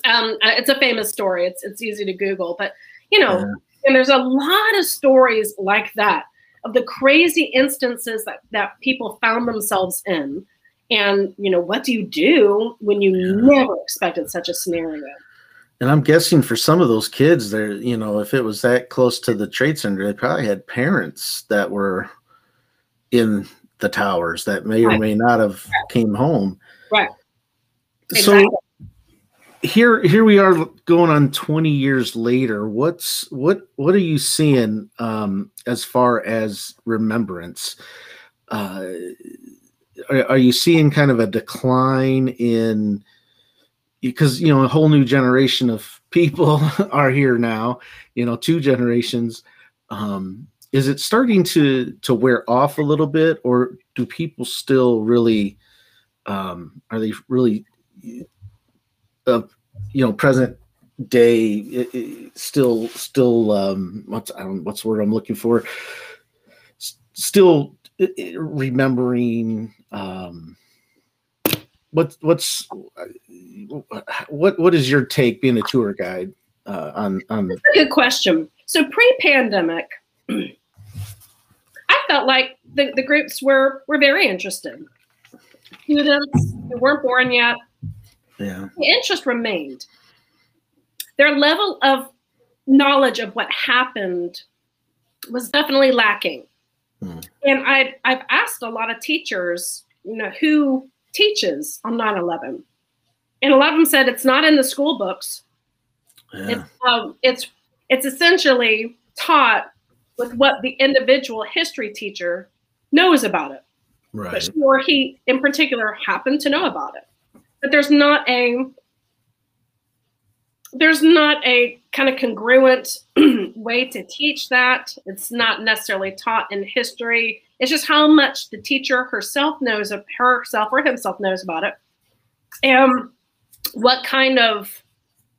Um, uh, it's a famous story. It's it's easy to Google, but you know, yeah. and there's a lot of stories like that of the crazy instances that that people found themselves in, and you know, what do you do when you yeah. never expected such a scenario? And I'm guessing for some of those kids, there, you know, if it was that close to the trade center, they probably had parents that were in the towers that may right. or may not have right. came home. Right. Exactly. So here, here we are going on 20 years later. What's what? What are you seeing um, as far as remembrance? Uh, are, are you seeing kind of a decline in? because you know a whole new generation of people are here now you know two generations um is it starting to to wear off a little bit or do people still really um are they really uh, you know present day it, it still still um what's i don't what's the word i'm looking for S- still remembering um what what's what what is your take being a tour guide uh, on on? That's a good question. So pre-pandemic, I felt like the, the groups were were very interested. Students who weren't born yet. Yeah. The interest remained. Their level of knowledge of what happened was definitely lacking. Hmm. And I I've asked a lot of teachers, you know, who teaches on 9 11. And a lot of them said it's not in the school books. Yeah. It's, um, it's, it's essentially taught with what the individual history teacher knows about it. Right. Or he, in particular, happened to know about it. But there's not a there's not a kind of congruent way to teach that. It's not necessarily taught in history. It's just how much the teacher herself knows of herself or himself knows about it, and what kind of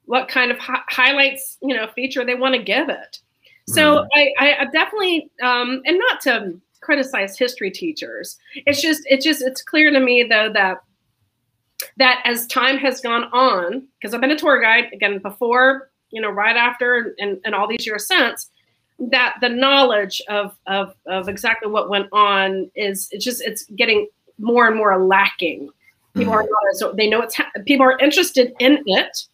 what kind of hi- highlights you know feature they want to give it. So mm. I, I, definitely um, and not to criticize history teachers. It's just it's just it's clear to me though that that as time has gone on, because I've been a tour guide again before, you know, right after and, and all these years since, that the knowledge of, of of exactly what went on is it's just it's getting more and more lacking. People are not so they know it's ha- people are interested in it,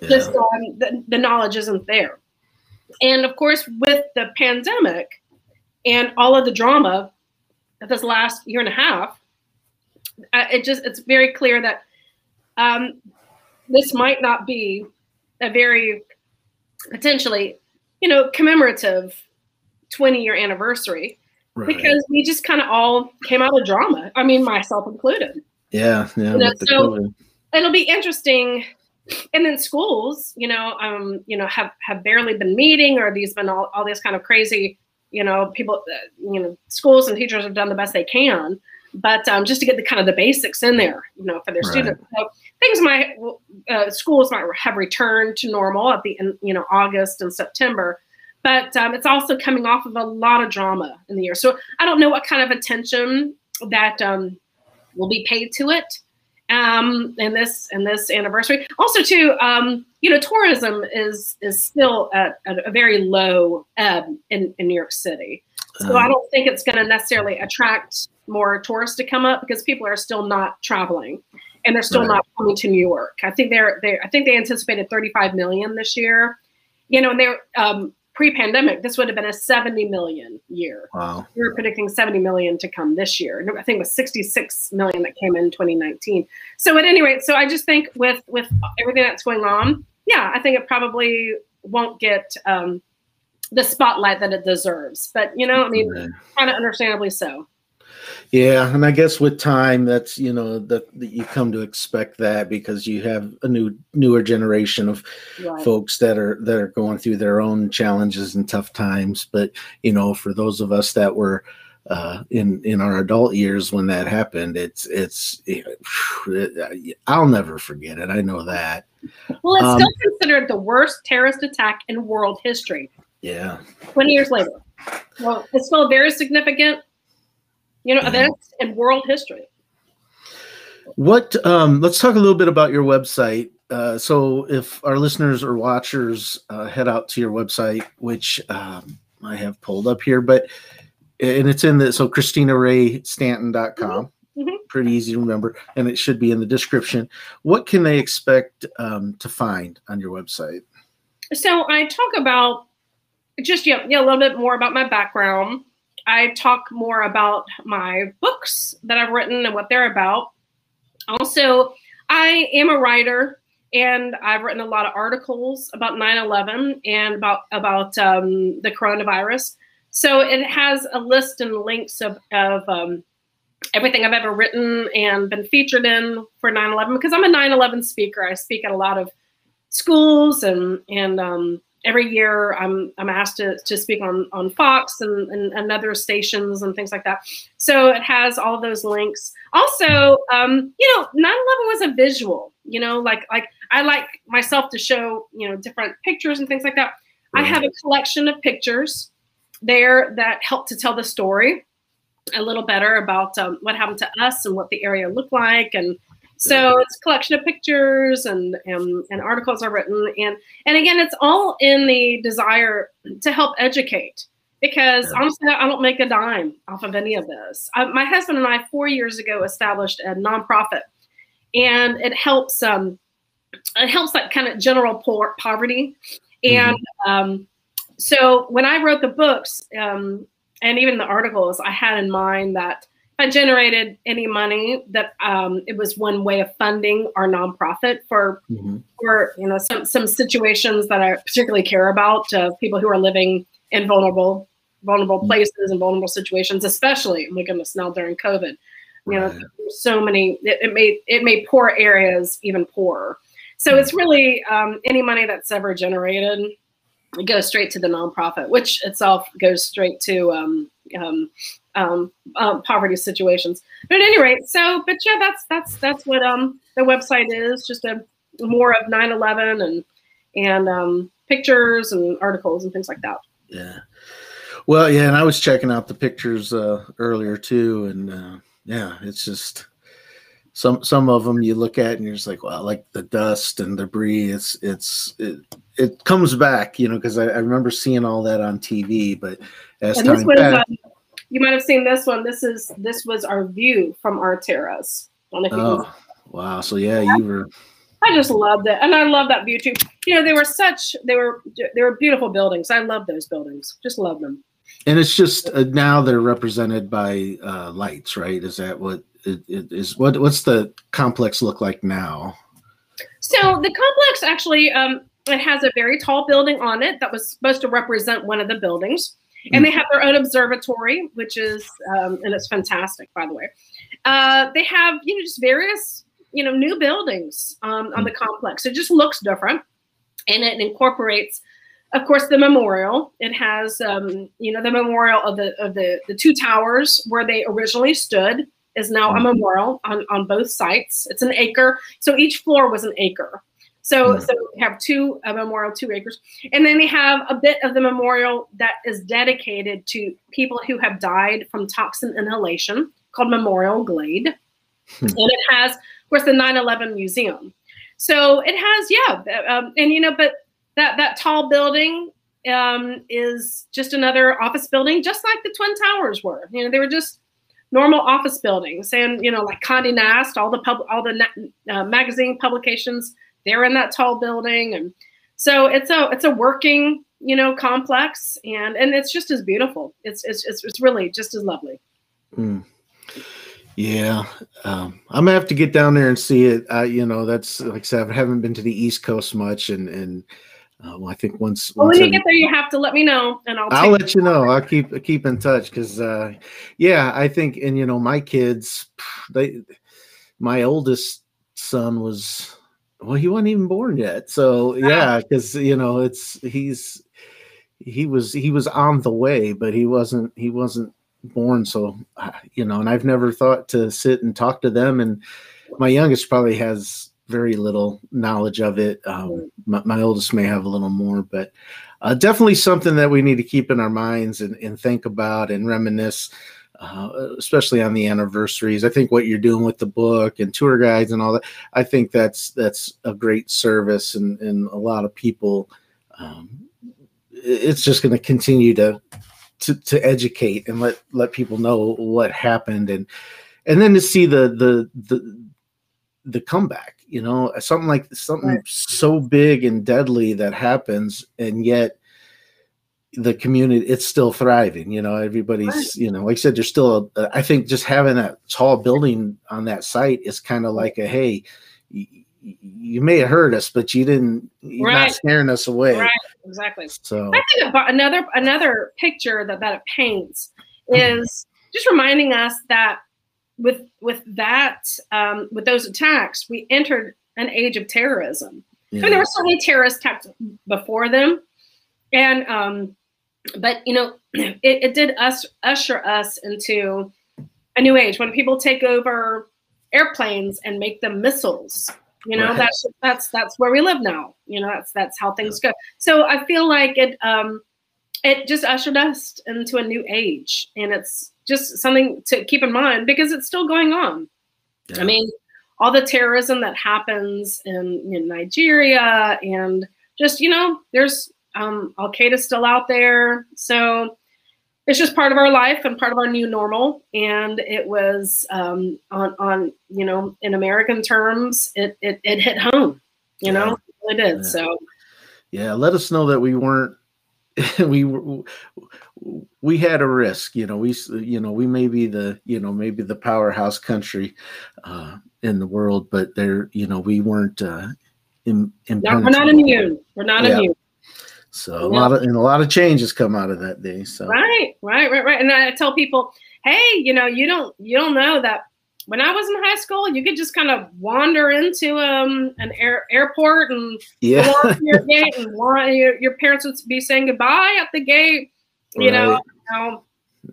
yeah. just um, the, the knowledge isn't there. And of course, with the pandemic and all of the drama of this last year and a half, uh, it just it's very clear that um, this might not be a very potentially you know, commemorative 20 year anniversary right. because we just kind of all came out of drama. I mean, myself included. Yeah, yeah. You know, so it'll be interesting. And then schools, you know, um, you know, have have barely been meeting, or these been all, all this kind of crazy, you know, people, uh, you know, schools and teachers have done the best they can, but um, just to get the kind of the basics in there, you know, for their right. students. So things might uh, schools might have returned to normal at the end, you know August and September, but um, it's also coming off of a lot of drama in the year. So I don't know what kind of attention that um, will be paid to it um, in this in this anniversary. Also, too, um, you know, tourism is is still at, at a very low ebb in, in New York City. So I um. don't think it's going to necessarily attract more tourists to come up because people are still not traveling and they're still right. not coming to New York. I think they're they I think they anticipated 35 million this year. You know, and they're um, pre-pandemic, this would have been a 70 million year. Wow. We were predicting 70 million to come this year. I think it was 66 million that came in 2019. So at any rate, so I just think with with everything that's going on, yeah, I think it probably won't get um, the spotlight that it deserves. But you know, I mean, kind of understandably so. Yeah, and I guess with time, that's you know that, that you come to expect that because you have a new newer generation of right. folks that are that are going through their own challenges and tough times. But you know, for those of us that were uh, in in our adult years when that happened, it's it's it, I'll never forget it. I know that. Well, it's um, still considered the worst terrorist attack in world history. Yeah. Twenty years later. Well, it's still very significant you know, events in world history. What? Um, let's talk a little bit about your website. uh, so if our listeners or watchers uh, head out to your website, which um, I have pulled up here, but and it's in the so ChristinaRayStanton.com. Mm-hmm. Pretty easy to remember, and it should be in the description. What can they expect um, to find on your website? So I talk about just yeah, yeah, a little bit more about my background. I talk more about my books that I've written and what they're about. Also, I am a writer and I've written a lot of articles about 9/11 and about about um, the coronavirus. So it has a list and links of, of um, everything I've ever written and been featured in for 9/11 because I'm a 9/11 speaker. I speak at a lot of schools and and um, every year I'm I'm asked to, to speak on on Fox and, and, and other stations and things like that. So it has all those links. Also, um, you know, 9/11 was a visual. You know, like like I like myself to show you know different pictures and things like that. Right. I have a collection of pictures there that help to tell the story a little better about um, what happened to us and what the area looked like and so it's a collection of pictures and, and, and articles are written and and again it's all in the desire to help educate because honestly I don't make a dime off of any of this. I, my husband and I four years ago established a nonprofit and it helps um it helps like kind of general poor poverty and mm-hmm. um so when I wrote the books um and even the articles I had in mind that I generated any money that um, it was one way of funding our nonprofit for mm-hmm. for you know some some situations that I particularly care about uh, people who are living in vulnerable vulnerable mm-hmm. places and vulnerable situations, especially my goodness now during COVID. You know, so many it, it, made it made poor areas even poorer. So mm-hmm. it's really um, any money that's ever generated goes straight to the nonprofit, which itself goes straight to um, um, um, um, poverty situations. But at any rate, so but yeah, that's that's that's what um the website is. Just a more of 9/11 and and um, pictures and articles and things like that. Yeah. Well, yeah, and I was checking out the pictures uh, earlier too, and uh, yeah, it's just some some of them you look at and you're just like, well, like the dust and debris. It's it's it, it comes back, you know, because I, I, remember seeing all that on TV, but as and time passed, you might have seen this one. This is this was our view from our terrace. Oh, wow! So yeah, you were. I just loved it, and I love that view too. You know, they were such they were they were beautiful buildings. I love those buildings. Just love them. And it's just uh, now they're represented by uh, lights, right? Is that what it, it is? What what's the complex look like now? So the complex actually um, it has a very tall building on it that was supposed to represent one of the buildings and they have their own observatory, which is um, and it's fantastic, by the way. Uh, they have you know just various you know new buildings um, on the complex. It just looks different, and it incorporates, of course, the memorial. It has um, you know the memorial of the of the the two towers where they originally stood is now a memorial on on both sites. It's an acre, so each floor was an acre. So, mm-hmm. so we have two a memorial, two acres, and then we have a bit of the memorial that is dedicated to people who have died from toxin inhalation, called Memorial Glade, hmm. and it has, of course, the 9/11 museum. So it has, yeah, um, and you know, but that that tall building um, is just another office building, just like the Twin Towers were. You know, they were just normal office buildings, and you know, like Condé Nast, all the pub, all the uh, magazine publications they're in that tall building and so it's a it's a working you know complex and and it's just as beautiful it's it's it's, it's really just as lovely mm. yeah um, i'm gonna have to get down there and see it uh, you know that's like i said i haven't been to the east coast much and and uh, well, I think once, well, when you get there, you have to let me know, and I'll. I'll let you know. I'll keep keep in touch because, uh, yeah, I think, and you know, my kids, they, my oldest son was well, he wasn't even born yet. So yeah, because you know, it's he's he was he was on the way, but he wasn't he wasn't born. So uh, you know, and I've never thought to sit and talk to them. And my youngest probably has very little knowledge of it. Um, my, my, oldest may have a little more, but uh, definitely something that we need to keep in our minds and, and think about and reminisce uh, especially on the anniversaries. I think what you're doing with the book and tour guides and all that, I think that's that's a great service, and and a lot of people. Um, it's just going to continue to to to educate and let let people know what happened and and then to see the the the the comeback you know something like something right. so big and deadly that happens and yet the community it's still thriving you know everybody's right. you know like i said there's still a, I think just having a tall building on that site is kind of like a hey you may have heard us, but you didn't. You're right. not scaring us away. Right. Exactly. So I think another another picture that that it paints is just reminding us that with with that um, with those attacks, we entered an age of terrorism. Yeah. And there were certainly terrorist attacks before them, and um, but you know, it, it did us usher us into a new age when people take over airplanes and make them missiles you know, right. that's that's that's where we live now. You know, that's that's how things go. So I feel like it um it just ushered us into a new age, and it's just something to keep in mind because it's still going on. Yeah. I mean, all the terrorism that happens in, in Nigeria, and just you know, there's um, Al Qaeda's still out there, so it's just part of our life and part of our new normal. And it was um, on, on, you know, in American terms, it, it, it hit home, you yeah. know, it did. Yeah. So, yeah, let us know that we weren't, we we had a risk, you know, we, you know, we may be the, you know, maybe the powerhouse country uh, in the world, but there, you know, we weren't, uh, in, no, we're not immune. We're not yeah. immune. So a lot of and a lot of changes come out of that day. So right, right, right, right. And I tell people, hey, you know, you don't you don't know that when I was in high school, you could just kind of wander into um, an air, airport and yeah. go to your gate, and want, your, your parents would be saying goodbye at the gate. You right. know, you know,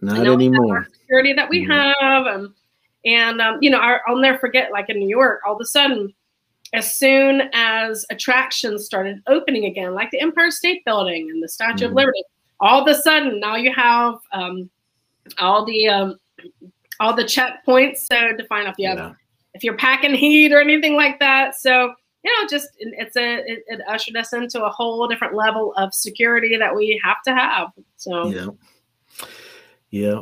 not anymore. Security that we mm-hmm. have, and and um, you know, I, I'll never forget. Like in New York, all of a sudden, as soon as attractions started opening again, like the Empire State Building and the Statue mm-hmm. of Liberty, all of a sudden now you have um, all the um, all the checkpoints so to find out if you have yeah. if you're packing heat or anything like that. So you know, just it's a it, it, ushered us into a whole different level of security that we have to have. So yeah, yeah.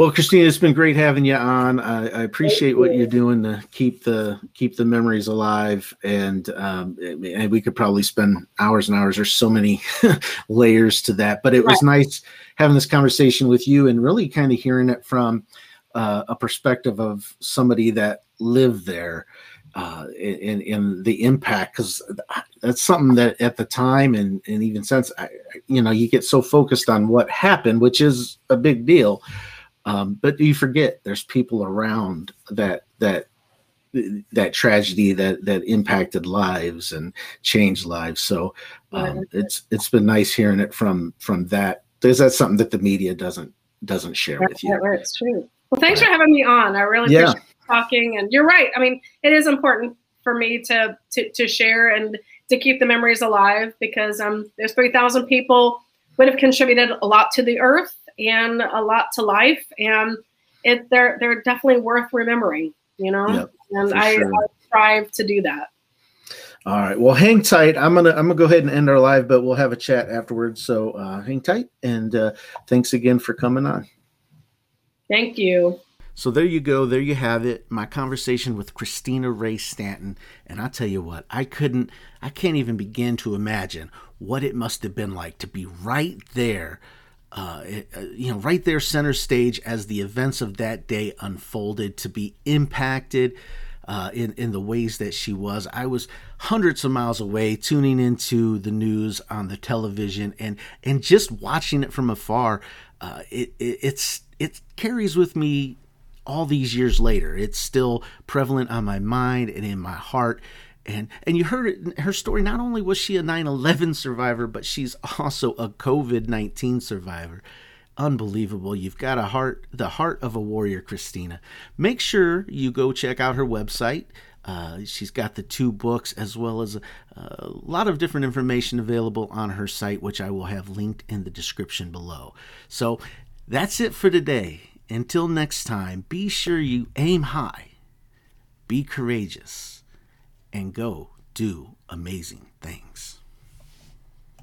Well, Christina, it's been great having you on. I, I appreciate what you're doing to keep the keep the memories alive, and um, and we could probably spend hours and hours. There's so many layers to that, but it was nice having this conversation with you and really kind of hearing it from uh, a perspective of somebody that lived there uh, in, in the impact. Because that's something that at the time and, and even since I, you know you get so focused on what happened which is a big deal um, but you forget there's people around that that that tragedy that that impacted lives and changed lives. So um, it's it's been nice hearing it from from that. Is that something that the media doesn't doesn't share That's with you? That's true. Well, thanks for having me on. I really yeah. appreciate talking. And you're right. I mean, it is important for me to to, to share and to keep the memories alive because um, there's 3,000 people would have contributed a lot to the earth and a lot to life, and it they're they're definitely worth remembering. You know, yep, and I, sure. I strive to do that. All right. Well, hang tight. I'm gonna I'm gonna go ahead and end our live, but we'll have a chat afterwards. So uh, hang tight, and uh, thanks again for coming on. Thank you. So there you go. There you have it. My conversation with Christina Ray Stanton. And I'll tell you what, I couldn't, I can't even begin to imagine what it must have been like to be right there uh, uh, you know, right there center stage as the events of that day unfolded to be impacted uh, in in the ways that she was. I was hundreds of miles away, tuning into the news on the television and and just watching it from afar. Uh, it, it it's it carries with me all these years later. It's still prevalent on my mind and in my heart and and you heard her story not only was she a 9-11 survivor but she's also a covid-19 survivor. Unbelievable. You've got a heart the heart of a warrior christina. Make sure you go check out her website. Uh, she's got the two books as well as a, a lot of different information available on her site which i will have linked in the description below. So that's it for today. Until next time, be sure you aim high, be courageous, and go do amazing things.